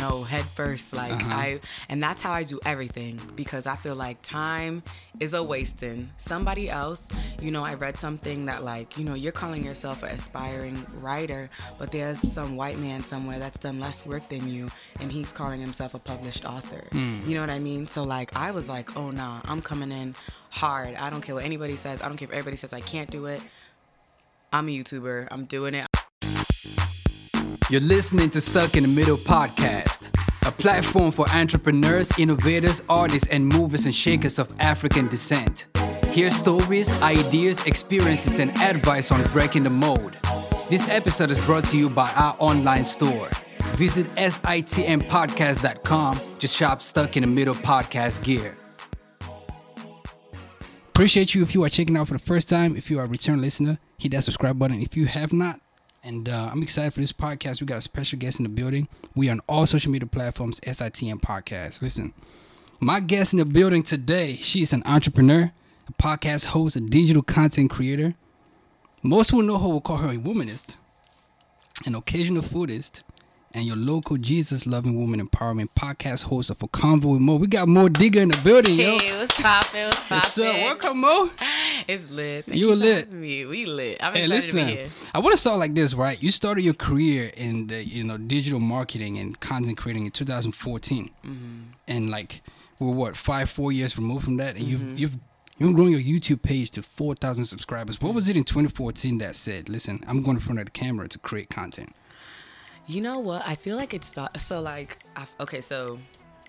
no, head first. Like Uh-huh. I, and that's how I do everything because I feel like time is a wasting. Somebody else, you know, I read something that like, you know, you're calling yourself an aspiring writer, but there's some white man somewhere that's done less work than you, and he's calling himself a published author. You know what I mean? So like, I was like, oh nah, I'm coming in hard. I don't care what anybody says. I don't care if everybody says I can't do it. I'm a YouTuber. I'm doing it. You're listening to Stuck in the Middle podcast, a platform for entrepreneurs, innovators, artists, and movers and shakers of African descent. Hear stories, ideas, experiences, and advice on breaking the mold. This episode is brought to you by our online store. Visit sitmpodcast.com to shop Stuck in the Middle podcast gear. Appreciate you if you are checking out for the first time. If you are a return listener, hit that subscribe button. If you have not, and uh, I'm excited for this podcast. We got a special guest in the building. We are on all social media platforms, SITM Podcast. Listen, my guest in the building today, she's an entrepreneur, a podcast host, a digital content creator. Most will know her will call her a womanist, an occasional foodist, and your local Jesus loving woman empowerment podcast host of a convo with Mo. We got Mo Digga in the building, yo. Hey, what's poppin'? What's What's up? Welcome, Mo. It's lit. Thank You for lit. Me. We lit. I'm Hey, excited to be listen. here. I want to start like this, right? You started your career in the you know digital marketing and content creating in 2014, Mm-hmm. and like we're what five, four years removed from that, and Mm-hmm. you've you've you've grown your YouTube page to 4,000 subscribers. What was it in 2014 that said, "Listen, I'm going in front of the camera to create content"? You know what? I feel like it's start- so like I, okay, so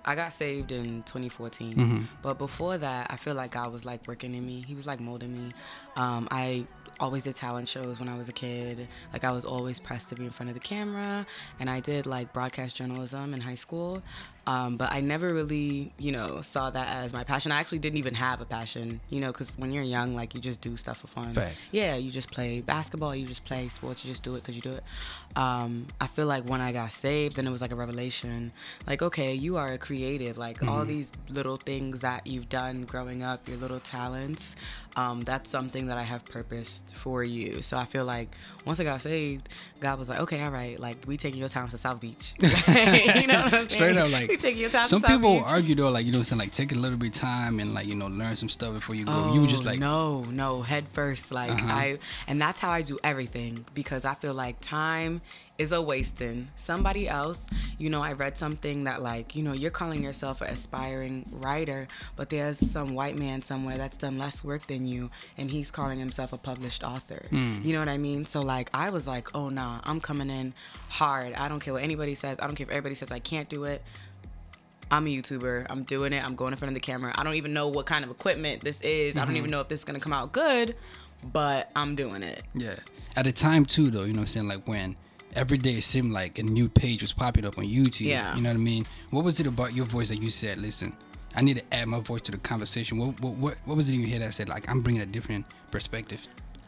I got saved in 2014, Mm-hmm. but before that, I feel like God was like working in me. He was like molding me. Um, I always did talent shows when I was a kid. Like I was always pressed to be in front of the camera, and I did like broadcast journalism in high school. Um, but I never really, you know, saw that as my passion. I actually didn't even have a passion, you know, because when you're young, like you just do stuff for fun. Facts. Yeah, you just play basketball, you just play sports, you just do it because you do it. Um, I feel like when I got saved, then it was like a revelation. Like, okay, you are a creative. Like all these little things that you've done growing up, your little talents, um, that's something that I have purposed for you. So I feel like once I got saved, God was like, okay, all right, like we taking your talents to South Beach. you know what I'm Straight up, like we taking your talents some to South people Beach. argue though, like you know, what I'm saying like take a little bit of time and like you know learn some stuff before you go. you were just Oh, like, no no head first like Uh-huh. i and that's how i do everything because i feel like time is a wasting somebody else you know i read something that like you know you're calling yourself an aspiring writer but there's some white man somewhere that's done less work than you and he's calling himself a published author hmm. you know what i mean so like i was like oh nah i'm coming in hard i don't care what anybody says i don't care if everybody says i can't do it I'm a YouTuber. I'm doing it. I'm going in front of the camera. I don't even know what kind of equipment this is. I don't mm-hmm. even know if this is gonna come out good, but I'm doing it. Yeah. At a time too though, you know what I'm saying? Like when every day it seemed like a new page was popping up on YouTube. Yeah. You know what I mean? What was it about your voice that you said, listen, I need to add my voice to the conversation. What what what, what was it in your head that said like I'm bringing a different perspective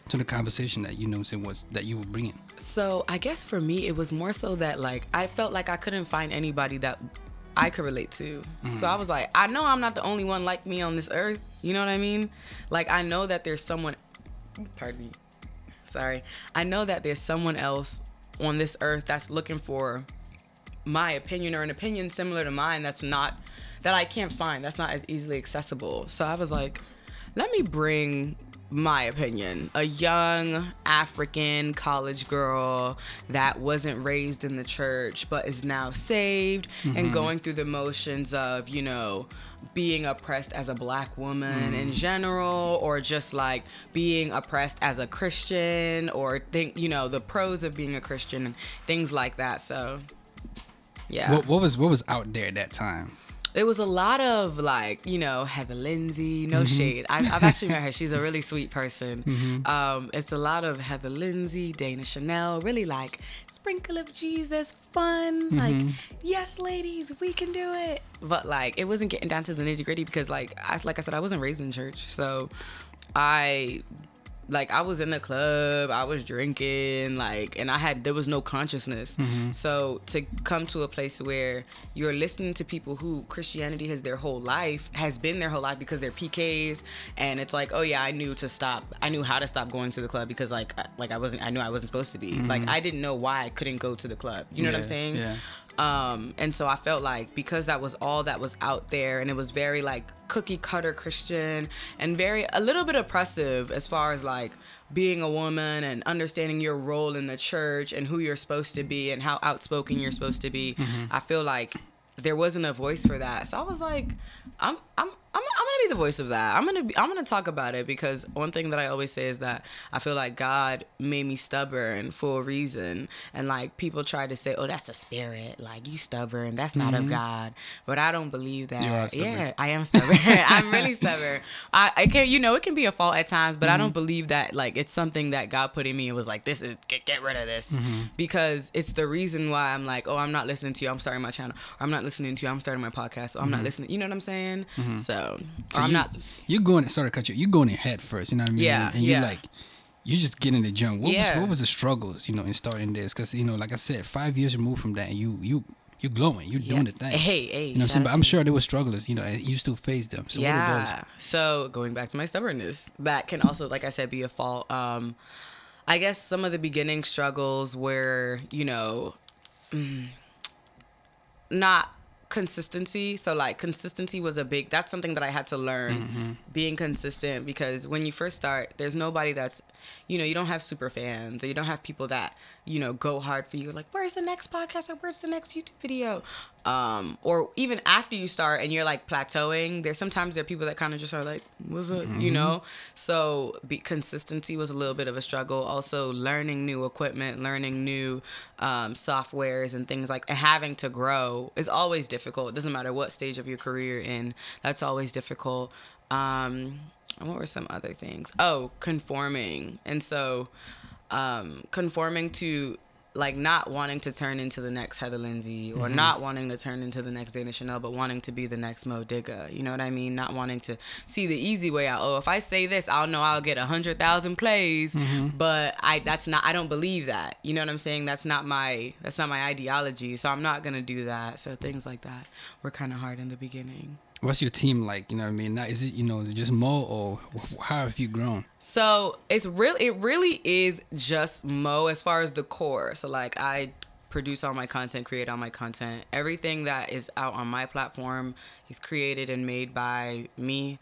to the conversation that you know what I'm was that you were bringing? So I guess for me, it was more so that like I felt like I couldn't find anybody that I could relate to. Mm-hmm. So I was like, I know I'm not the only one like me on this earth. You know what I mean? Like I know that there's someone. Pardon me. Sorry. I know that there's someone else on this earth that's looking for my opinion or an opinion similar to mine that's not that I can't find that's not as easily accessible. So I was like, let me bring my opinion. A young African college girl that wasn't raised in the church but is now saved and mm-hmm. going through the motions of, you know, being oppressed as a black woman in mm. general or just like being oppressed as a Christian or think, you know, the pros of being a Christian and things like that. So yeah. What what was what was out there at that time? There was a lot of like, you know, Heather Lindsay, no Mm-hmm. shade. I, I've actually met her. She's a really sweet person. Um, it's a lot of Heather Lindsay, Dana Chanel, really like sprinkle of Jesus, fun. Mm-hmm. Like, yes, ladies, we can do it. But like, it wasn't getting down to the nitty gritty because, like, I, like I said, I wasn't raised in church, so I like I was in the club, I was drinking, like, and I had there was no consciousness. Mm-hmm. So to come to a place where you're listening to people who Christianity has their whole life, has been their whole life because they're PKs, and it's like, oh yeah, I knew to stop, I knew how to stop going to the club because like, like I wasn't, I knew I wasn't supposed to be. Mm-hmm. Like I didn't know why I couldn't go to the club. You know what I'm saying? yeah. Um, and so I felt like because that was all that was out there and it was very like cookie cutter Christian and very a little bit oppressive as far as like being a woman and understanding your role in the church and who you're supposed to be and how outspoken you're supposed to be. I feel like there wasn't a voice for that. So I was like, I'm I'm I'm, I'm gonna be the voice of that. I'm gonna be I'm gonna talk about it because one thing that I always say is that I feel like God made me stubborn for a reason, and like people try to say, oh, that's a spirit, like you stubborn, that's not of mm-hmm. God, but I don't believe that. You are stubborn. Yeah, I am stubborn. I'm really stubborn. I, I can you know it can be a fault at times, but I don't mm-hmm. believe that like it's something that God put in me and was like this is get, get rid of this. Mm-hmm. Because it's the reason why I'm like oh I'm not listening to you. I'm starting my channel. Or I'm not listening to you. I'm starting my podcast. Or I'm not listening you know what I'm saying? So, or So I'm you, not You're going. Sorry to cut you. You're going in head first. You know what I mean? Yeah, And you're yeah. like, you just get in the jump. What Yeah. was what was the struggles? You know, in starting this? Because you know, like I said, five years removed from that, and you you you glowing. You're doing the thing. hey hey You know, what I'm saying? but I'm sure there were struggles, You know, and you still faced them. So what those? yeah so going back to my stubbornness that can also like i said be a fault um i guess some of the beginning struggles were you know mm, not consistency. So like consistency was a big that's something that i had to learn mm-hmm. being consistent because when you first start there's nobody that's you know you don't have super fans or you don't have people that you know go hard for you like where's the next podcast? Or where's the next youtube video um or even after you start and you're like plateauing there's sometimes there are people that kind of just are like what's up? You know? So be, consistency was a little bit of a struggle. Also learning new equipment learning new um, softwares and things like and having to grow is always difficult. It doesn't matter what stage of your career you're in that's always difficult. Um and what were some other things? Oh conforming. And so um conforming to like not wanting to turn into the next Heather Lindsay or mm-hmm. not wanting to turn into the next Dana Chanel, but wanting to be the next Mo Digga. You know what I mean? Not wanting to see the easy way out. Oh, if I say this, I'll know I'll get a hundred thousand plays. Mm-hmm. But I that's not I don't believe that. You know what I'm saying? That's not my that's not my ideology. So I'm not gonna do that. So things like that were kinda hard in the beginning. What's your team like? You know what I mean? Is it you know just Mo or how have you grown? So it's real. It really is just Mo as far as the core. So like I produce all my content, create all my content. Everything that is out on my platform is created and made by me.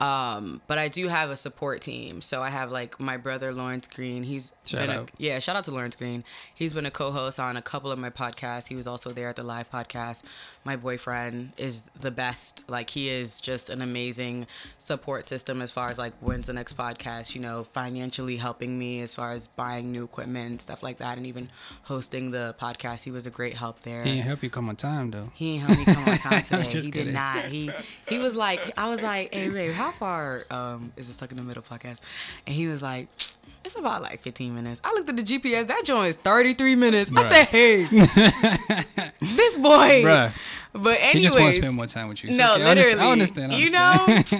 Um, but I do have a support team. So I have like my brother Lawrence Green. He's Shout been out. A, yeah, shout out to Lawrence Green. He's been a co-host on a couple of my podcasts. He was also there at the live podcast. My boyfriend is the best. Like he is just an amazing support system as far as like when's the next podcast, you know, financially helping me as far as buying new equipment and stuff like that and even hosting the podcast. He was a great help there. He didn't help you come on time though. He ain't help me come on time today. he kidding. did not. He he was like, I was like, hey babe, how far um is this stuck in the Middle podcast? And he was like, it's about like 15 minutes. I looked at the GPS. That joint is 33 minutes. I said, hey, this boy. Bruh. But anyway, He just wants to spend more time with you. So, no, okay, I understand- literally. I understand. I You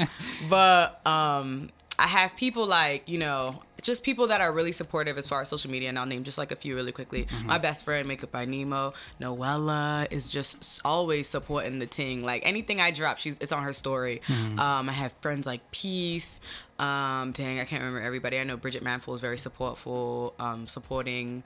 know, but um, I have people like you know, just people that are really supportive as far as social media, and I'll name just like a few really quickly. Mm-hmm. My best friend, Makeup by Nemo, Noella is just always supporting the ting. Like anything I drop, she's it's on her story. Mm-hmm. Um, I have friends like Peace. Um, dang, I can't remember everybody. I know Bridget Manful is very supportful, um, supporting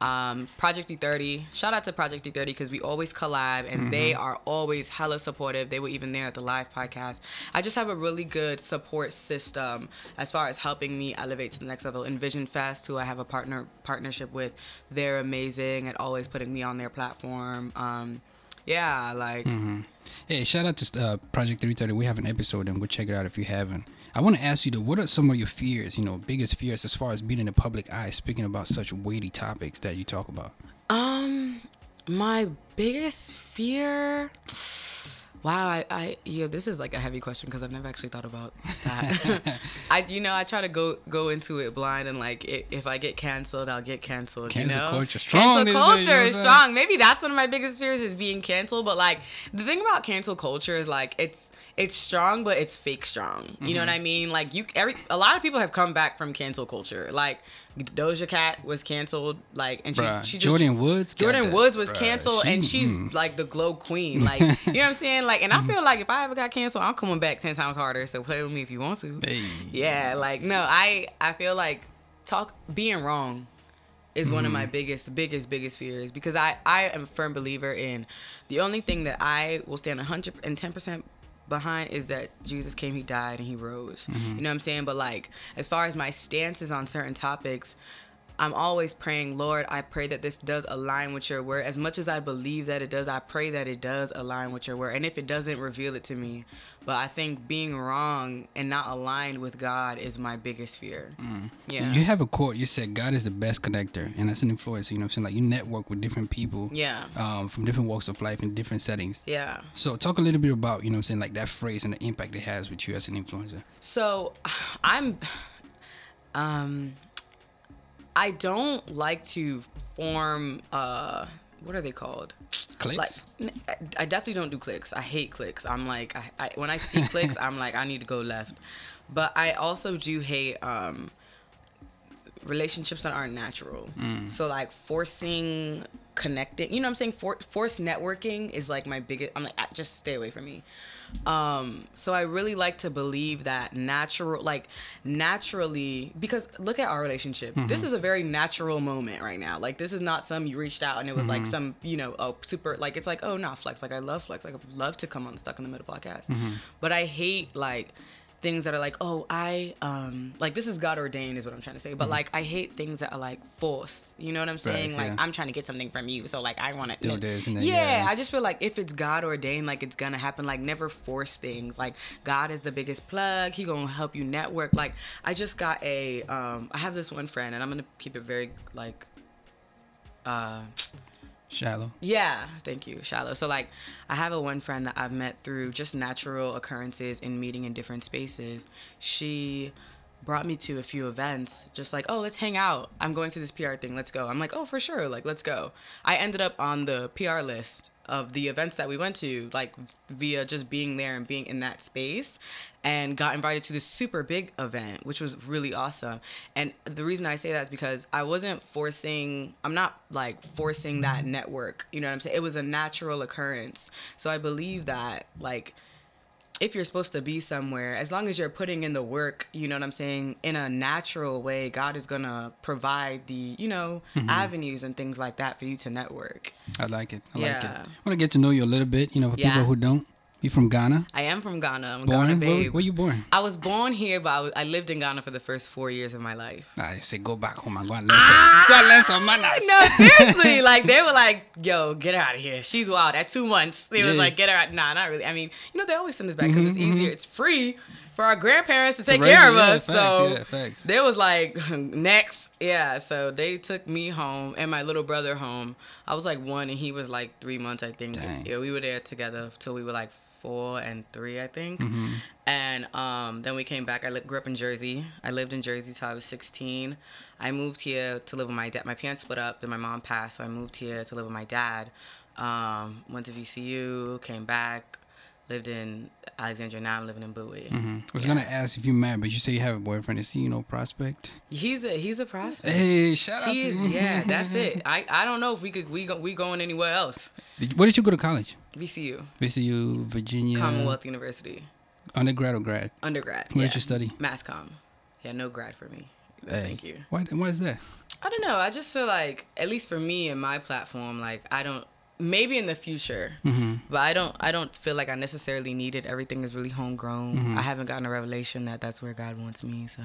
um, Project D30. Shout out to Project D30 because we always collab and they Mm-hmm. are always hella supportive. They were even there at the live podcast. I just have a really good support system as far as helping me elevate to the next level. Envision Fest, who I have a partner partnership with, they're amazing at always putting me on their platform. Um, yeah, like Mm-hmm. Hey, shout out to uh, Project 330. We have an episode and go check it out if you haven't. I want to ask you though, what are some of your fears, you know, biggest fears as far as being in the public eye, speaking about such weighty topics that you talk about? Um, my biggest fear. Wow, I, I yeah, this is like a heavy question because I've never actually thought about that. I, you know, I try to go go into it blind and like i if I get canceled, I'll get canceled. Cancel you know? culture strong Cancel days, culture you know is what I'm saying? strong. Maybe that's one of my biggest fears is being canceled. But like the thing about cancel culture is like it's it's strong, but it's fake strong. You know what Mm-hmm. I mean? Like you, every a lot of people have come back from cancel culture. Like Doja Cat was canceled. Like and she Bruh, she just Jordyn Woods. Jordyn that. Woods was Bruh, canceled, she- and she's mm. like the glow queen. Like, you know what I'm saying? Like, and I feel like if I ever got canceled, I'm coming back ten times harder. So play with me if you want to. Hey. Yeah, like no, I I feel like talk being wrong is one of my biggest, biggest, biggest fears because I, I am a firm believer in the only thing that I will stand 110% behind is that Jesus came, he died, and he rose. Mm-hmm. You know what I'm saying? But like, as far as my stances on certain topics, I'm always praying, Lord, I pray that this does align with your word. As much as I believe that it does, I pray that it does align with your word. And if it doesn't, reveal it to me. But I think being wrong and not aligned with God is my biggest fear. Yeah. You have a quote. You said God is the best connector, and that's an influencer. You know what I'm saying? Like you network with different people. Yeah. Um, from different walks of life in different settings. yeah. So talk a little bit about you know what I'm saying like that phrase and the impact it has with you as an influencer. So I'm um I don't like to form uh what are they called? Clicks. Like I definitely don't do clicks. I hate clicks. I'm like I, I when I see clicks, I'm like I need to go left. But I also do hate um relationships that aren't natural. So like forcing connecting, you know what I'm saying? For, forced networking is like my biggest I'm like ah, just stay away from me. Um so I really like to believe that natural like naturally because look at our relationship. This is a very natural moment right now. Like this is not some you reached out and it was like some, you know, oh super like it's like, oh nah flex. Like I love flex. Like I love to come on stuck in the middle podcast. But I hate like things that are like, oh, I um like this is God ordained is what I'm trying to say. But like I hate things that are like forced. You know what I'm saying? Facts, like yeah. I'm trying to get something from you, so like I want to Do this and then, yeah, yeah. I just feel like if it's God ordained, like it's gonna happen. Like never force things. Like God is the biggest plug. He gonna help you network. Like I just got a um I have this one friend, and I'm gonna keep it very like uh Shallow. yeah, thank you, shallow. So like, I have a one friend that I've met through just natural occurrences in meeting in different spaces. She brought me to a few events, just like, oh, let's hang out. I'm going to this PR thing. Let's go. I'm like, oh, for sure. Like, let's go. I ended up on the PR list of the events that we went to, like via just being there and being in that space, and got invited to this super big event, which was really awesome. And the reason I say that is because I wasn't forcing, I'm not like forcing that network. You know what I'm saying? It was a natural occurrence. So I believe that, like, if you're supposed to be somewhere, as long as you're putting in the work, you know what I'm saying, in a natural way, God is gonna provide the, you know, mm-hmm. avenues and things like that for you to network. I like it. I like it. Yeah. I want to get to know you a little bit. You know, for Yeah. people who don't. You from Ghana? I am from Ghana. I'm Born? Ghana Where, babe. where you born? I was born here, but I, was- I lived in Ghana for the first four years of my life. I say go back home and go and learn some, go and learn some manners. No, seriously. like they were like, "Yo, get her out of here. She's wild." At two months, they was like, "Get her out." Nah, not really. I mean, you know, they always send us back because it's Mhm, easier. It's free for our grandparents to take care of yeah, us. facts, so yeah, they was like, next, yeah. So they took me home and my little brother home. I was like one, and he was like three months, I think. Dang. Yeah, we were there together till we were like four and three, I think. Mm-hmm. And um, then we came back. I li- grew up in Jersey. I lived in Jersey till I was 16. I moved here to live with my dad. My parents split up. Then my mom passed, so I moved here to live with my dad. Um, went to VCU, came back, lived in Alexandria. Now I'm living in Bowie. Mhm. I was Yeah. gonna ask if you married, but you say you have a boyfriend. Is he, you know, prospect? He's a he's a prospect. Hey, shout out He's to you. yeah, that's it. I, I don't know if we could we go, we going anywhere else. Did, where did you go to college? VCU, VCU, Virginia. Commonwealth University, Undergrad or grad? undergrad. Where yeah. did you study? Mass comm. Yeah, no grad for me. Hey, Thank you. Why? Why is that? I don't know. I just feel like, at least for me and my platform, like I don't. Maybe in the future, Mm-hmm. but I don't. I don't feel like I necessarily need it. Everything is really homegrown. Mm-hmm. I haven't gotten a revelation that that's where God wants me. So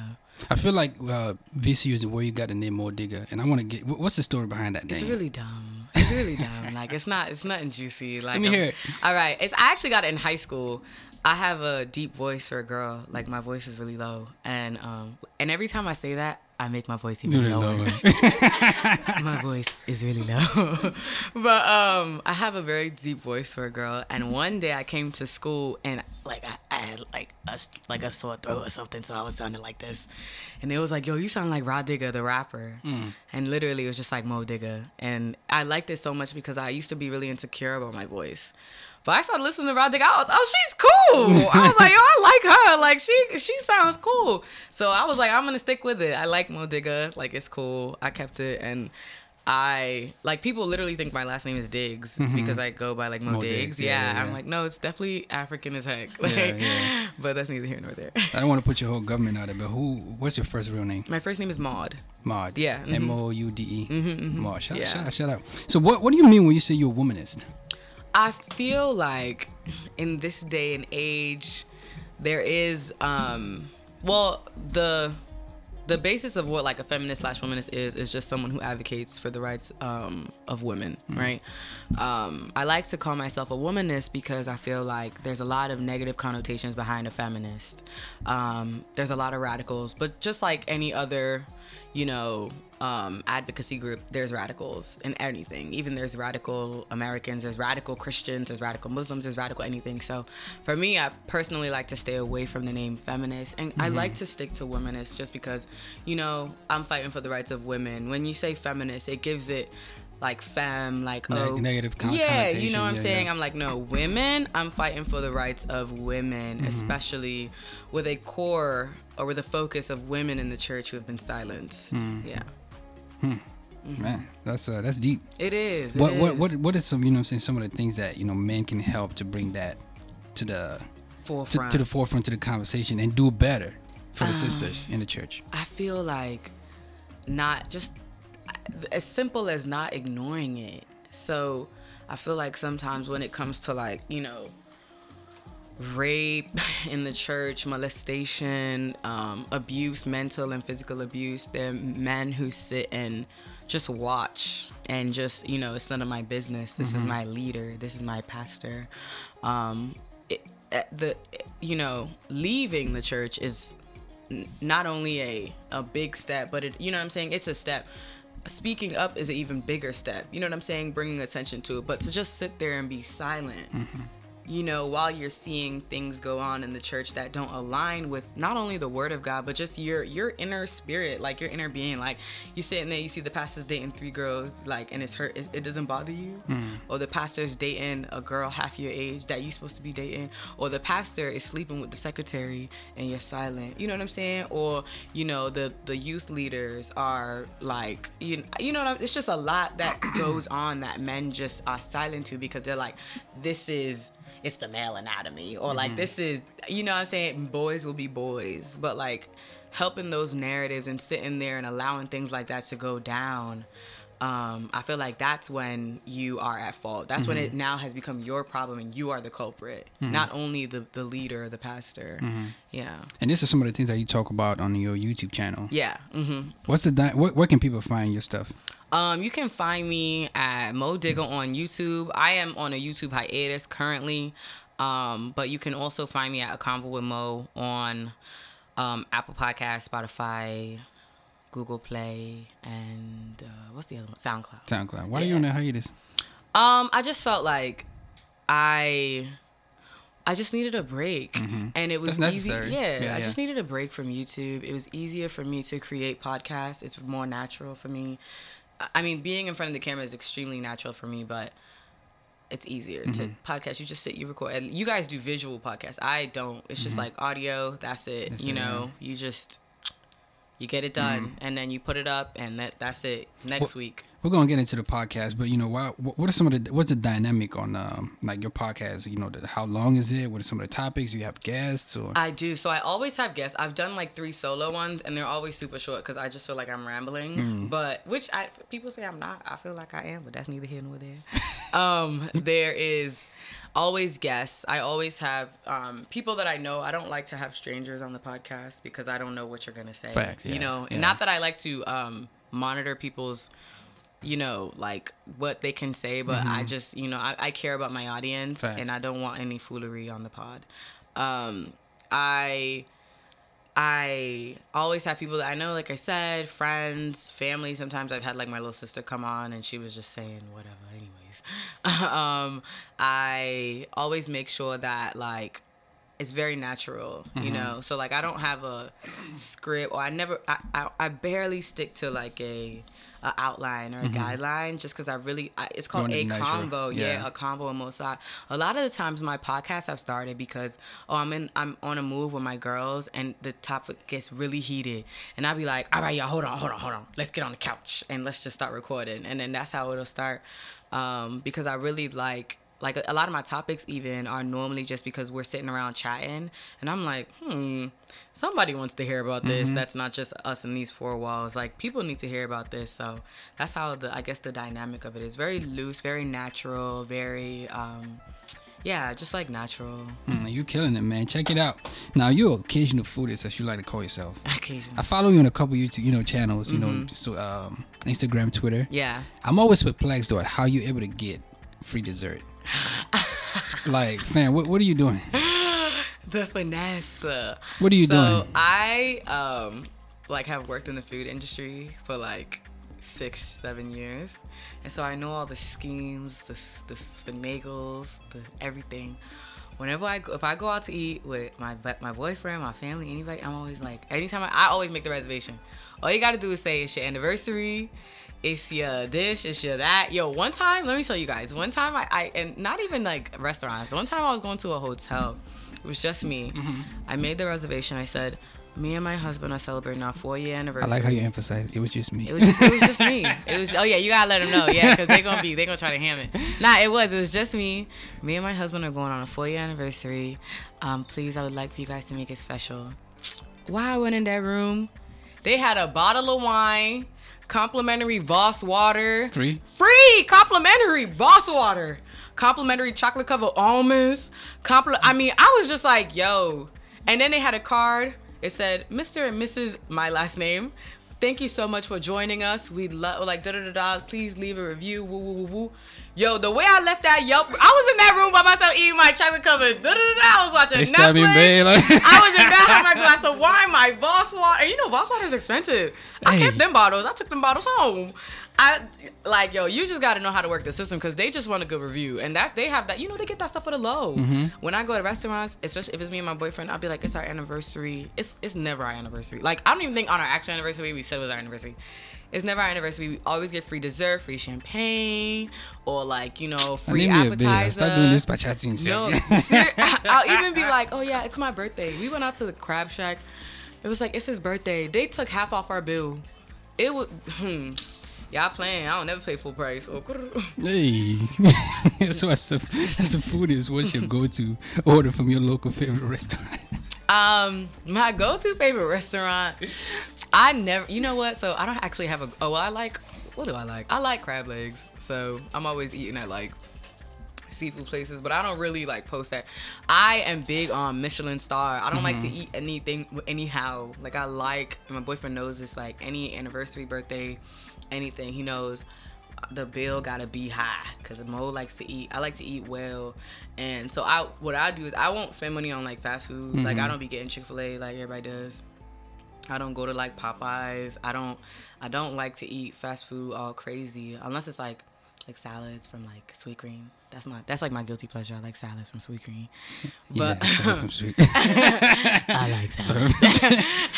I feel like uh, VCU is where you got the name Mo Digga, and I want to get. What's the story behind that name? it's really dumb. It's really dumb. Like it's not. It's nothing juicy. Like Let me I'm- hear it. All right. It's I actually got it in high school. I have a deep voice for a girl. Like my voice is really low, and um, and every time I say that, I make my voice even Really lower. low. my voice is really low. but um I have a very deep voice for a girl and one day I came to school and like I, I had like a like a sore throat or something so I was sounding like this. And it was like, "Yo, you sound like Rah Digga the rapper." And literally it was just like Mo Digga. And I liked it so much because I used to be really insecure about my voice. But I started listening to Rah Digga. I was, oh, she's cool. I was like, yo, I like her. Like she she sounds cool. So I was like, I'm gonna stick with it. I like Mo Digga. Like it's cool. I kept it and I like people literally think my last name is Diggs because I go by like Mo, Mm-hmm. Mo Diggs. Diggs, yeah, Yeah, yeah, I'm like, no, it's definitely African as heck. Like, yeah. but that's neither here nor there. I don't want to put your whole government out there, but who? What's your first real name? my first name is Maud. Maud. Yeah, mhm. M O U D E. Maud. Shout, Yeah. shout out. Shout out. So what? What do you mean when you say you're a womanist? I feel like in this day and age, there is um well the the basis of what like a feminist slash womanist is is just someone who advocates for the rights um, of women, right? Um, I like to call myself a womanist because I feel like there's a lot of negative connotations behind a feminist. Um, there's a lot of radicals, but just like any other, you know, um, advocacy group, there's radicals in anything. Even there's radical Americans, there's radical Christians, there's radical Muslims, there's radical anything. So for me, I personally like to stay away from the name feminist, and I like to stick to womanist just because, you know, I'm fighting for the rights of women. When you say feminist, it gives it like femme, like Neg- oh, negative con- yeah, you know what I'm yeah, saying. yeah. I'm like, no, women. I'm fighting for the rights of women, Mm-hmm. especially with a core or with a focus of women in the church who have been silenced. Mm. Yeah, Man, that's uh, that's deep. it is. it What what is. what what is some you know what I'm saying some of the things that you know men can help to bring that to the forefront? to the forefront to the conversation and do better for the Ah. sisters in the church. I feel like not just as simple as not ignoring it. So I feel like sometimes when it comes to like, you know, rape in the church, molestation, um, abuse, mental and physical abuse, there are men who sit and just watch and just, you know, it's none of my business. This is my leader. This is my pastor. Um, it, uh, the, you know, leaving the church is not only a a big step, but it you know what I'm saying it's a step. Speaking up is an even bigger step. You know what I'm saying? Bringing attention to it, but to just sit there and be silent. Mm-hmm. You know, while you're seeing things go on in the church that don't align with not only the word of God, but just your your inner spirit, like your inner being. Like you sitting there, you see the pastor's dating three girls, like, and it's hurt. It, doesn't bother you, mm. or the pastor's dating a girl half your age that you're supposed to be dating, or the pastor is sleeping with the secretary and you're silent. You know what I'm saying? Or you know the the youth leaders are like you you know what I'm, it's just a lot that goes on that men just are silent to because they're like this is it's the male anatomy or like mm-hmm. this is you know what I'm saying? Boys will be boys but like helping those narratives and sitting there and allowing things like that to go down um, I feel like that's when you are at fault. That's when it now has become your problem and you are the culprit, not only the, the leader the pastor. Yeah. And this is some of the things that you talk about on your YouTube channel. Yeah. hmm What's the di- where, where can people find your stuff? Um, you can find me at Mo Digga on YouTube. I am on a YouTube hiatus currently, um, but you can also find me at A Convo with Mo on um, Apple Podcast, Spotify, Google Play, and uh, what's the other one? SoundCloud. SoundCloud. Why are you Yeah. on that hiatus? Um, I just felt like I I just needed a break. And it was That's easy. Yeah, Yeah, I yeah. just needed a break from YouTube. It was easier for me to create podcasts. It's more natural for me. I- mean, being in front of the camera is extremely natural for me, but it's easier to Mm-hmm. podcast. You just sit, you record. And you guys do visual podcasts. I don't. It's just like audio. That's it. Mm-hmm. That's you it, know, you just you get it done, and then you put it up, and that that's it. Next Mm-hmm. Well- week. We're gonna get into the podcast, but you know, why, wh- what are some of the what's the dynamic on um, like your podcast? You know, the, how long is it? What are some of the topics? Do you have guests or? I do. So I always have guests. I've done like three solo ones, and they're always super short because I just feel like I'm rambling. But which I people say I'm not. I feel like I am, but that's neither here nor there. um, there is always guests. I always have um, people that I know. I don't like to have strangers on the podcast because I don't know what you're gonna say. Facts, yeah, You know, yeah. and not that I like to um, monitor people's you know, like what they can say, but I just, you know, I, I care about my audience Mm-hmm. And I don't want any foolery on the pod. Um, I I always have people that I know, like I said, friends, family. Sometimes I've had like my little sister come on and she was just saying whatever. Anyways, um, I always make sure that like it's very natural, you know. So like I don't have a script or I never I, I, I barely stick to like a a outline or a guideline just because I really I, it's called a convo. Yeah. Yeah. a convo emo. So I, a lot of the times my podcasts have started because oh I'm in I'm on a move with my girls and the topic gets really heated and I'll be like all right y'all hold on hold on hold on let's get on the couch and let's just start recording and then that's how it'll start um, because I really like like a, a lot of my topics even are normally just because we're sitting around chatting and i'm like hmm somebody wants to hear about this that's not just us in these four walls like people need to hear about this so that's how the i guess the dynamic of it is very loose very natural very um yeah just like natural Mm, you killing it, man. Check it out. Now you're occasional foodist, as you like to call yourself. occasion I follow you on a couple YouTube, you know, channels. You Mm-hmm. know, so um, Instagram, Twitter. yeah I'm always perplexed though at how you're able to get free dessert. Like, fam, what what are you doing? the finesse. What are you doing? so doing? I um like have worked in the food industry for like six, seven years, and so I know all the schemes, the the finagles, the everything. Whenever I go, if I go out to eat with my my boyfriend, my family, anybody, I'm always like, anytime I, I always make the reservation. All you gotta do is say it's your anniversary, it's your this, it's your that. Yo, one time, let me tell you guys. One time, I, I and not even like restaurants. One time, I was going to a hotel. It was just me. Mm-hmm. I made the reservation. I said, me and my husband are celebrating our four year anniversary. I like how you emphasize it was just me. It was just, it was just me. It was. Oh yeah, you gotta let them know. Yeah, because they're gonna be, they're gonna try to ham it. Nah, it was. It was just me. Me and my husband are going on a four year anniversary. Um, please, I would like for you guys to make it special. Why I went in that room, they had a bottle of wine, complimentary Voss water, Free? free complimentary Voss water, complimentary chocolate covered almonds. Compli- I mean, I was just like, yo. And then they had a card. It said, Mr. and Mrs. My last name. Thank you so much for joining us. We love like da da da da. Please leave a review. Woo woo woo woo. Yo, the way I left that Yelp, I was in that room by myself eating my chocolate covered. Da da da da. I was watching They stabbed me in Netflix. bed. Like, I was in bed, had my glass of wine, my Voss water. And you know, Voss water is expensive. I kept them bottles. I took them bottles home. I like, yo, you just got to know how to work the system because they just want a good review, and that's they have that. You know, they get that stuff for the low. Mm-hmm. When I go to restaurants, especially if it's me and my boyfriend, I'll be like, it's our anniversary. It's it's never our anniversary. Like I don't even think on our actual anniversary we said it was our anniversary. It's never our anniversary. We always get free dessert, free champagne, or like you know, free me a bill. appetizer. Start doing this by chatting. No, ser- I'll even be like, oh yeah, it's my birthday. We went out to the crab shack. It was like it's his birthday. They took half off our bill. It would. Hmm. Y'all playing? I don't never pay full price. Oh, Hey, so that's the that's the food is what's your go-to order from your local favorite restaurant? Um, my go-to favorite restaurant. I never. You know what? So I don't actually have a. Oh, well, I like. What do I like? I like crab legs. So I'm always eating at like seafood places, but I don't really like post that. I am big on Michelin star. I don't like to mm-hmm. eat anything anyhow. Like I like and my boyfriend knows this like any anniversary, birthday, anything. He knows the bill gotta be high because Mo likes to eat. I like to eat well, and so I what I do is I won't spend money on like fast food. Like I mm-hmm. don't be getting Chick Fil A like everybody does. I don't go to like Popeyes. I don't I don't like to eat fast food all crazy unless it's like like salads from like Sweet Green. That's my that's like my guilty pleasure. I like salads from Sweet Green. But yeah, from sweet. I like salads.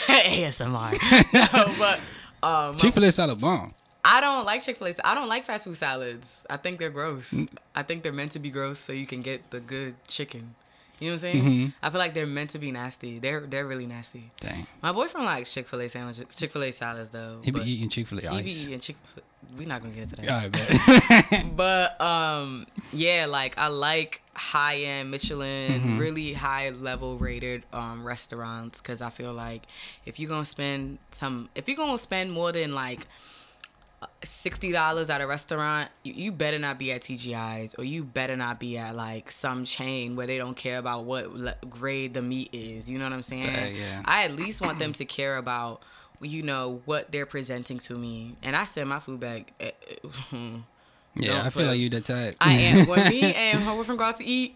ASMR. no, but um Chick Fil A salad bomb. I don't like Chick Fil A. I don't like fast food salads. I think they're gross. I think they're meant to be gross so you can get the good chicken. You know what I'm saying? Mm-hmm. I feel like they're meant to be nasty. They're they're really nasty. Dang, My boyfriend likes Chick Fil A sandwiches, Chick Fil A salads though. he be eating Chick Fil A He be eating Chick. We're not gonna get into that. Yeah. But um, yeah, like I like high end Michelin, Mm-hmm. really high level rated um restaurants because I feel like if you're gonna spend some, if you're gonna spend more than like sixty dollars at a restaurant, you, you better not be at TGI's or you better not be at like some chain where they don't care about what le- grade the meat is. You know what I'm saying? Yeah, yeah. I at least want them to care about you know what they're presenting to me, and I send my food back. eh, eh, yeah, I feel like you the type. I am. When me and my boyfriend go out to eat,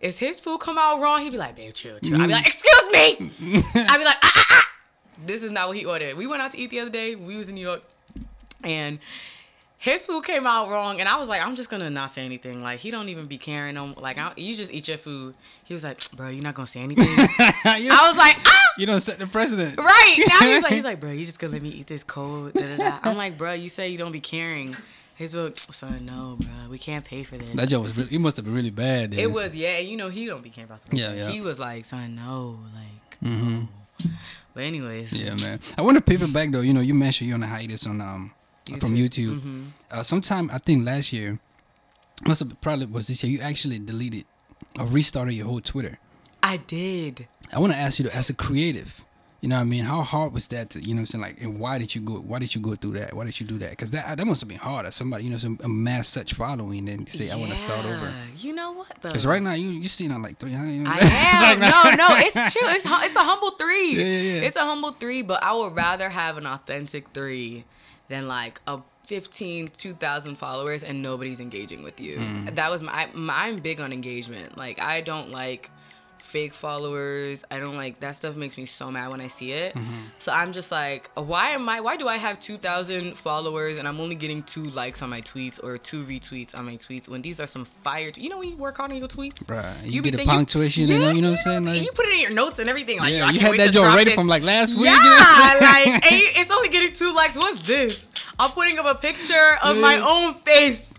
is his food come out wrong? He'd be like, babe, chill, chill. I'd be like, excuse me. I'd be like, ah, ah, ah. This is not what he ordered. We went out to eat the other day. We was in New York, and his food came out wrong, and I was like, I'm just gonna not say anything. Like he don't even be caring. On like I, you just eat your food. He was like, bro, you're not gonna say anything. I was like, ah. You don't set the precedent. Right now he's like he's like, bro, you just gonna let me eat this cold. Da, da, da. I'm like, bro, you say you don't be caring. He's like, son, no, bro, we can't pay for this. That joke was really. It must have been really bad. Then. It was, yeah. You know, he don't be caring about the Yeah, yeah. He was like, son, no, like. Mm-hmm. no. But anyways. Yeah, man. I want to pivot back though. You know, you mentioned you're on a hiatus on um from YouTube. Mhm. Uh, sometime I think last year, must have probably was this year. You actually deleted or restarted your whole Twitter. I did. I want to ask you, though, as a creative, you know, what I mean, how hard was that? To, you know, what I'm saying like, and why did you go? Why did you go through that? Why did you do that? Because that that must have been hard as somebody, you know, some amass such following and say, I want to start over. You know what though? Because right now you you're sitting on like 300. You know I am. Like- no, no, it's true. It's it's a humble three. Yeah, yeah, yeah. It's a humble three, but I would rather have an authentic three than like a 15, 2,000 followers and nobody's engaging with you. Hmm. That was my, my. I'm big on engagement. Like I don't like fake followers. I don't like that stuff. Makes me so mad when I see it. Mm-hmm. So I'm just like, why am I? Why do I have 2,000 followers and I'm only getting two likes on my tweets or two retweets on my tweets when these are some fire? you know when you work hard on your tweets. Right. You, You be get a thinking- punctuation, you know, you know what I'm saying? Like, you put it in your notes and everything. Like, yeah, you had that drop ready from like last week. Yeah, you know like and it's only getting two likes. What's this? I'm putting up a picture of my own face.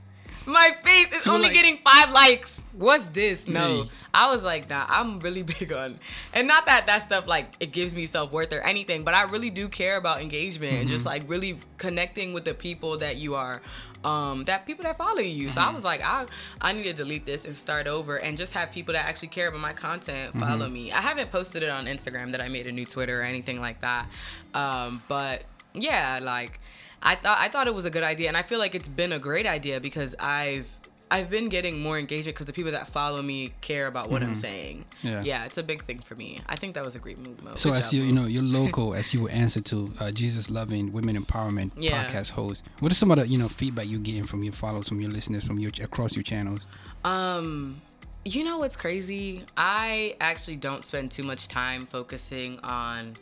My face is Two only like- getting five likes. What's this? No. Hey. I was like, nah, I'm really big on, and not that that stuff like it gives me self worth or anything, but I really do care about engagement and Mm-hmm. just like really connecting with the people that you are, um, that people that follow you. So I was like, I I need to delete this and start over and just have people that actually care about my content follow me. I haven't posted it on Instagram that I made a new Twitter or anything like that, um, but yeah, like I thought I thought it was a good idea, and I feel like it's been a great idea because I've I've been getting more engagement because the people that follow me care about what I'm saying. Yeah. yeah, it's a big thing for me. I think that was a great move. Mo. So Good as you you know your local as you will answer to uh, Jesus loving women empowerment Yeah. podcast host. What is some of the you know feedback you're getting from your followers, from your listeners, from your across your channels? Um, you know what's crazy? I actually don't spend too much time focusing on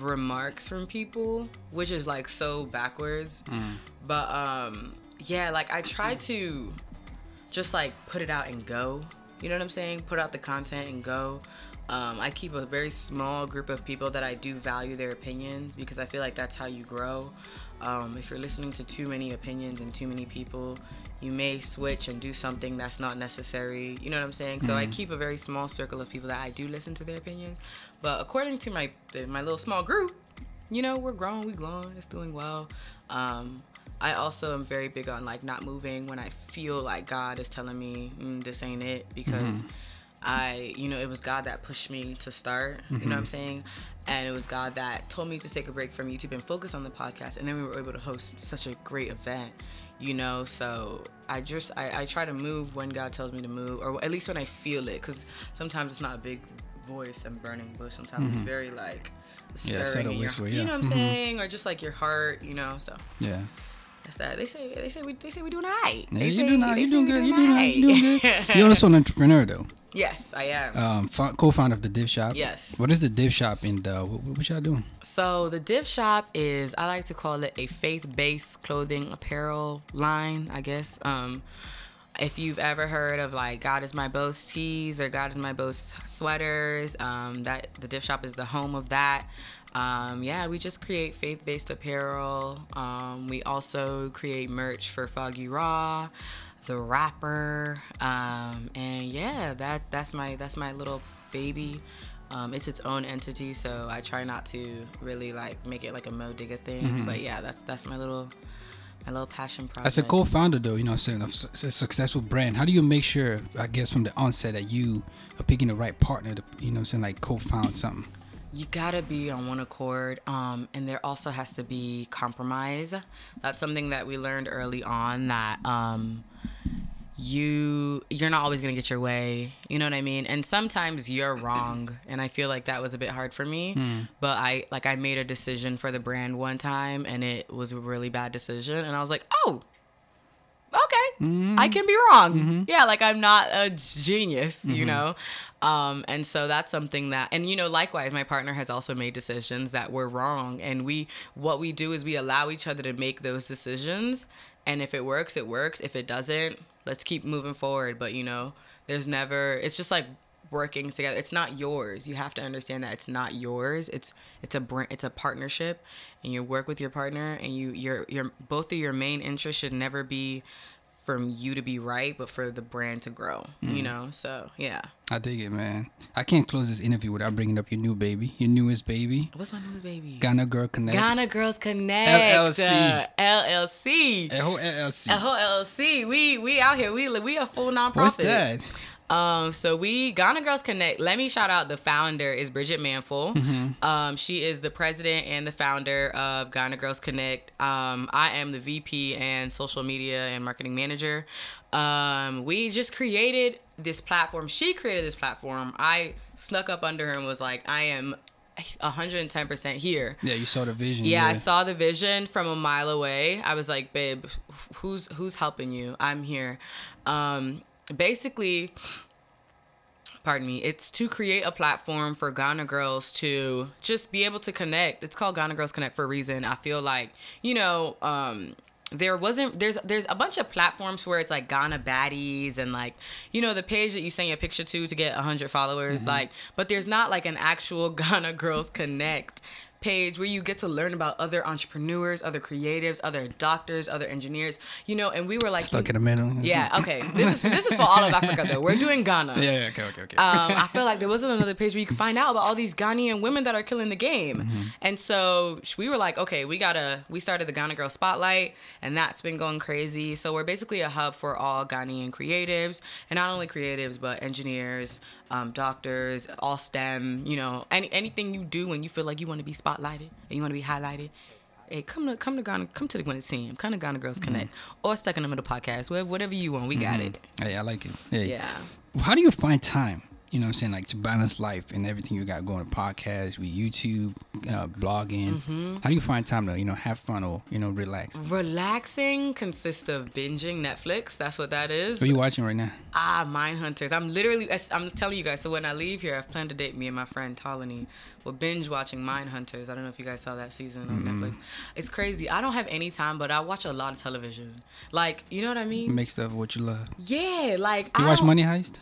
remarks from people, which is like so backwards. But um, yeah, like I try to just like put it out and go. You know what I'm saying? Put out the content and go. Um, I keep a very small group of people that I do value their opinions because I feel like that's how you grow. Um, if you're listening to too many opinions and too many people, you may switch and do something that's not necessary. You know what I'm saying? So I keep a very small circle of people that I do listen to their opinions. But according to my my little small group, you know, we're growing, we're glowing, it's doing well. Um, I also am very big on like not moving when I feel like God is telling me mm, this ain't it because I, you know, it was God that pushed me to start. You know what I'm saying? And it was God that told me to take a break from YouTube and focus on the podcast. And then we were able to host such a great event. You know, so I just I, I try to move when God tells me to move, or at least when I feel it, because sometimes it's not a big voice and burning bush. Sometimes it's very like Yeah, stirring in your, whisper, you know what I'm Mhm. saying, or just like your heart, you know. So Yeah. That's that. They say they say we they say we doing alright. Yeah, They you say- doing all- they you doing good. You doing all- you doing good. You're also an entrepreneur though. yes, I am. Um, fo- co-founder of the Div Shop. Yes. What is the Div Shop and uh, what, what y'all doing? So the Div Shop is I like to call it a faith-based clothing apparel line, I guess. Um if you've ever heard of like God is my boast tees or God is my boast sweaters, um, that the Div Shop is the home of that. Um, yeah, we just create faith-based apparel. Um, we also create merch for Foggy Raw, the rapper, um, and yeah, that that's my that's my little baby. Um, it's its own entity, so I try not to really like make it like a Mo Digga thing. But yeah, that's that's my little my little passion project. As a co-founder though, you know, I'm saying of a successful brand, how do you make sure, I guess, from the onset that you are picking the right partner to, you know, I'm saying like co-found something? You gotta be on one accord um, and there also has to be compromise. That's something that we learned early on that um, you you're not always gonna get your way you know what i mean? And sometimes you're wrong and i feel like that was a bit hard for me. But i like i made a decision for the brand one time and it was a really bad decision and i was like oh okay i mm-hmm. can be wrong. Mm-hmm. Yeah like i'm not a genius you mm-hmm. know? Um, and so that's something that and you know likewise my partner has also made decisions that were wrong and we what we do is we allow each other to make those decisions and if it works it works. If it doesn't let's keep moving forward. But you know there's never it's just like working together. It's not yours. You have to understand that it's not yours. It's it's a brand, it's a partnership, and you work with your partner, and you your your both of your main interests should never be from you to be right, but for the brand to grow. You know, so yeah. I dig it, man. I can't close this interview without bringing up your new baby, your newest baby, What's my newest baby? Ghana Girl Connect. Ghana Girls Connect. LLC. uh, LLC. Eho LLC. A whole LLC. We we out here. We we a full nonprofit. What's that? Um, so we Ghana Girls Connect. Let me shout out the founder is Bridget Manful. Mm-hmm. Um, she is the president and the founder of Ghana Girls Connect. Um, I am the VP and social media and marketing manager. Um, we just created this platform. She created this platform. I snuck up under her and was like, I am 110% here. Yeah, you saw the vision. Yeah, I saw the vision from a mile away. I was like, babe, who's who's helping you? I'm here. Um, basically, pardon me, it's to create a platform for Ghana girls to just be able to connect. It's called Ghana Girls Connect for a reason. I feel like, you know, um, there wasn't there's there's a bunch of platforms where it's like Ghana baddies and like you know the page that you send your picture to to get 100 followers like but there's not like an actual Ghana Girls Connect page where you get to learn about other entrepreneurs, other creatives, other doctors, other engineers, you know, and we were like Stuck in the middle. Yeah, okay. This is this is for all of Africa though. We're doing Ghana. Yeah, yeah, okay, okay, okay. Um, I feel like there wasn't another page where you could find out about all these Ghanaian women that are killing the game. Mm-hmm. And so we were like, okay, we gotta. We started the Ghana Girl Spotlight, and that's been going crazy. So we're basically a hub for all Ghanaian creatives, and not only creatives but engineers, um, doctors, all STEM. You know, any anything you do when you feel like you want to be spotlighted and you want to be highlighted. Hey, come to come to Ghana, come to the Gwyneth team, come to Ghana Girls mm-hmm. Connect, or Stuck in the Middle podcast, whatever, you want, we got mm-hmm. it. hey, I like it. Hey. Yeah. How do you find time? You know what I'm saying? Like to balance life and everything you got going, to podcasts, with YouTube, uh, blogging. Mm-hmm. How do you find time to, you know, have fun or, you know, relax? Relaxing consists of binging Netflix. That's what that is. What are you watching right now? Ah, Mind Hunters. I'm literally, I'm telling you guys. So when I leave here, I've planned to date me and my friend Tolani. We're binge watching Mind Hunters. I don't know if you guys saw that season on Netflix. It's crazy. I don't have any time, but I watch a lot of television. Like, you know what I mean? Make stuff what you love. Yeah, like You I watch Money Heist?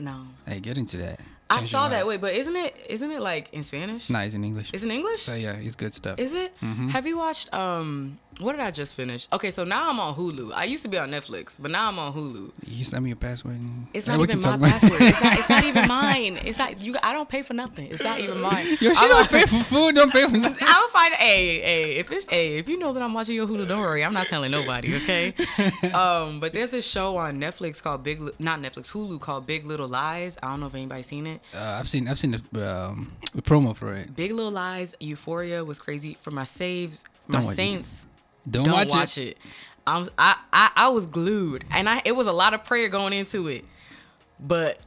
No, Hey, get into that. I saw that. Wait, but isn't it? Isn't it like in Spanish? Nah, it's in English. Is it in English? So yeah, it's good stuff. Is it? Mm-hmm. Have you watched um what did I just finish? Okay, so now I'm on Hulu. I used to be on Netflix, but now I'm on Hulu. you send me your password. It's not even my password. It's not, it's not even mine. It's not you. I don't pay for nothing. It's not even mine. Yo, she I'm don't on- pay for food. Don't pay for nothing. I'll find a a if it's a if you know that I'm watching your Hulu, don't worry. I'm not telling nobody, okay? um, but there's a show on Netflix called Big not Netflix Hulu called Big Little Lies. I don't know if anybody's seen it. Uh, I've seen I've seen the, um, the promo for it. Big Little Lies, Euphoria was crazy for my saves. My Don't watch it. Saints Don't, don't watch, watch, it. it. I'm, I, I I was glued, and I it was a lot of prayer going into it, but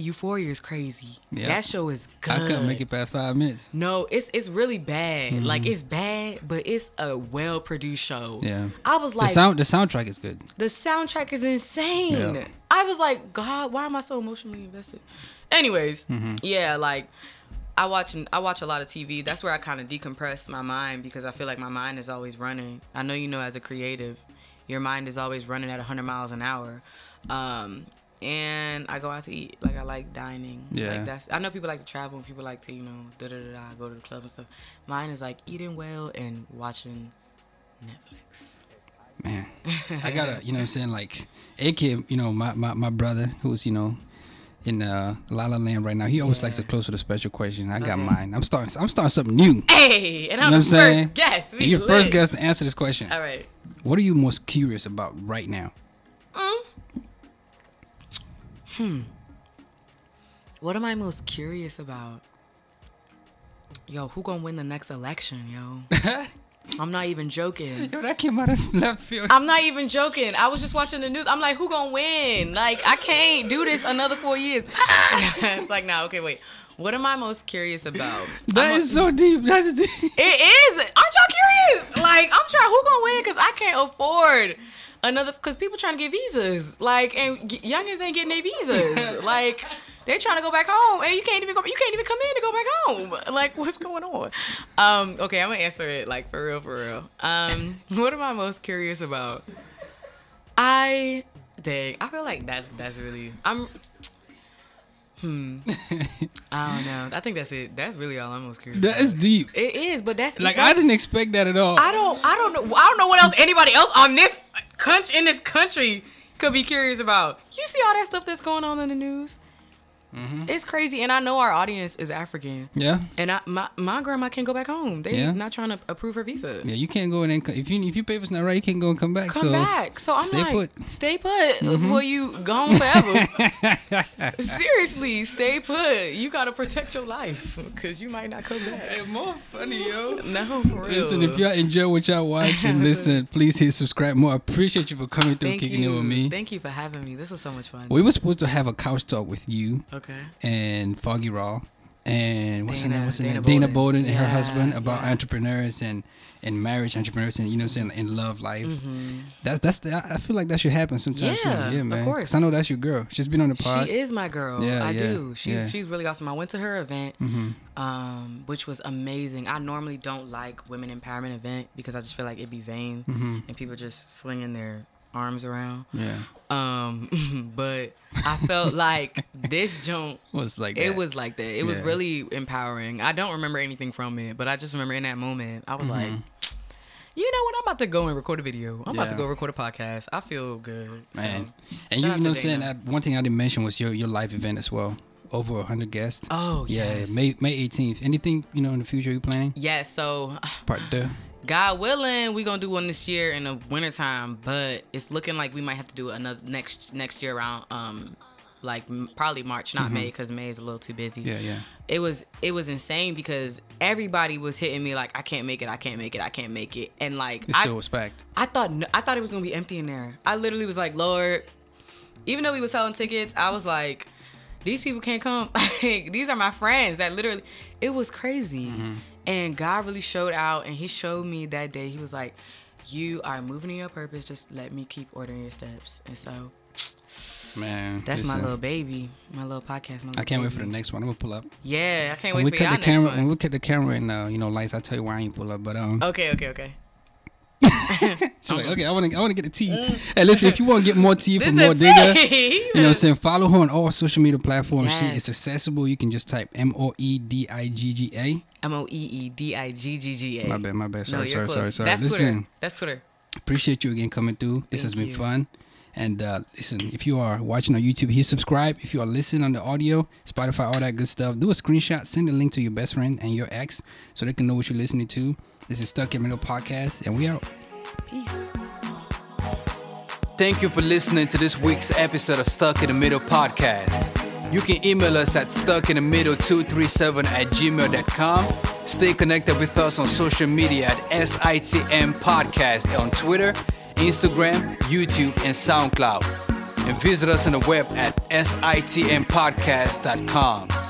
Euphoria is crazy. Yeah. That show is good. I couldn't make it past five minutes. No, it's it's really bad. Like it's bad, but it's a well produced show. Mm-hmm. Yeah. I was like, the sound the soundtrack is good. the soundtrack is insane. Yeah. I was like, God, why am I so emotionally invested? Anyways, Mm-hmm. yeah, like I watch I watch a lot of TV. That's where I kind of decompress my mind because I feel like my mind is always running. I know you know as a creative, your mind is always running at 100 miles an hour. Um, and I go out to eat. Like I like dining. Yeah. Like that's I know people like to travel and people like to, you know, da da da da go to the club and stuff. Mine is like eating well and watching Netflix. Man, I gotta, you know what I'm saying? Like, AK, you know, my, my, my brother who's, you know, in uh, La La Land right now, he always likes to close with a special question. I got mine. I'm starting I'm starting something new. Hey, and You I'm know what I'm saying? first guest. We You're your first lit. guest to answer this question. All right. What are you most curious about right now? Hmm. What am I most curious about? Yo, who gonna win the next election, yo? I'm not even joking. Yo, that came out of left field. I'm not even joking. I was just watching the news. I'm like, who gonna win? Like, I can't do this another four years. it's like, nah, okay, wait. What am I most curious about? That I'm is so deep. That's deep. It is. Aren't y'all curious? Like, I'm trying. Who gonna win? Cause I can't afford another. Cause people trying to get visas. Like, and youngins ain't getting their visas. like, they trying to go back home, and you can't even go. You can't even come in to go back home. Like, what's going on? Um. Okay, I'm gonna answer it like for real, for real. Um. What am I most curious about? I dang. I feel like that's that's really. I'm. Hmm. I don't know. I think that's it. That's really all I'm most curious. That about. is deep. It is, but that's Like I didn't expect that at all. I don't. I don't know. I don't know what else anybody else on this country in this country could be curious about. You see all that stuff that's going on in the news. Mm-hmm. It's crazy, and I know our audience is African, yeah. and I my, my grandma can't go back home. They Yeah. not trying to approve her visa. Yeah, you can't go in and if you if your paper's not right, you can't go and come back. Come so back. So I'm stay like, put. Mm-hmm. stay put before you gone forever. Seriously, stay put. You gotta protect your life because you might not come back. Hey, more funny, yo. No, for real. Listen, if y'all enjoy what y'all watch and listen, please hit subscribe more. I appreciate you for coming through, Thank kicking you. it with me. Thank you for having me. This was so much fun. we were supposed to have a couch talk with you okay. And Foggy Raw and what's her name? What's her Dana name? Dana Bolden. Bolden and her husband about yeah. entrepreneurs and and marriage entrepreneurs and you know what I'm saying in love life. Mm-hmm. That's that's the, I feel like that should happen sometimes. Yeah. Yeah, of man. 'Cause course. I know that's your girl. She's been on the pod. She is my girl. Yeah, I yeah, do. She's yeah. she's really awesome. I went to her event, Mhm. um, which was amazing. I normally don't like women empowerment event because I just feel like it'd be vain Mhm. and people just swinging their arms around. Yeah. Um, but I felt like this joint. Was like It that. was like that. It was really empowering. I don't remember anything from it, but I just remember in that moment, I was Mm-hmm. like, you know what? I'm about to go and record a video. I'm about to go record a podcast. I feel good. So, man. And you, you know to what I'm saying? That one thing I didn't mention was your your live event as well. Over 100 guests. Oh, yeah, yes. May May 18th. Anything, you know, in the future you planning? Yes, so Part two. God willing, we're gonna do one this year in the wintertime, but it's looking like we might have to do another next next year around um like probably March, not May, because May is a little too busy. Mm-hmm. Yeah, yeah. It was it was insane because everybody was hitting me like I can't make it, I can't make it, I can't make it, and like It's I still respect. I thought I thought it was gonna be empty in there. I literally was like, Lord, even though we were selling tickets, I was like, these people can't come. Like, these are my friends. That literally, it was crazy. Mm-hmm. And God really showed out, and He showed me that day. He was like, "You are moving in your purpose. Just let me keep ordering your steps." And so Man. that's my little baby, my little podcast. My little I can't wait for the next one. I'm gonna pull up. Yeah, I can't When wait we for cut the next camera, when we cut the camera and uh, you know lights, I tell you why I ain't pull up. But um, Okay, okay, okay. she's like, okay, I want to, I want to get the tea. Hey, listen, if you want to get more tea from Mm. Mo Digga, you know what I'm saying? Follow her on all social media platforms. She is accessible. You can just type M O E D I G G A. M O E E D I G G G A. My bad, my bad. Sorry, you're sorry, close. sorry, sorry. That's Listen, Twitter. That's Twitter. appreciate you again coming through. This has been you. fun. And uh, listen, if you are watching on YouTube, hit subscribe. If you are listening on the audio, Spotify, all that good stuff, do a screenshot, send a link to your best friend and your ex so they can know what you're listening to. This is Stuck in the Middle Podcast, and we out. Peace. Thank you for listening to this week's episode of Stuck in the Middle podcast. You can email us at stuckinthemiddle237 at gmail.com. Stay connected with us on social media at SITM Podcast on Twitter, Instagram, YouTube, and SoundCloud. And visit us on the web at sitmpodcast.com.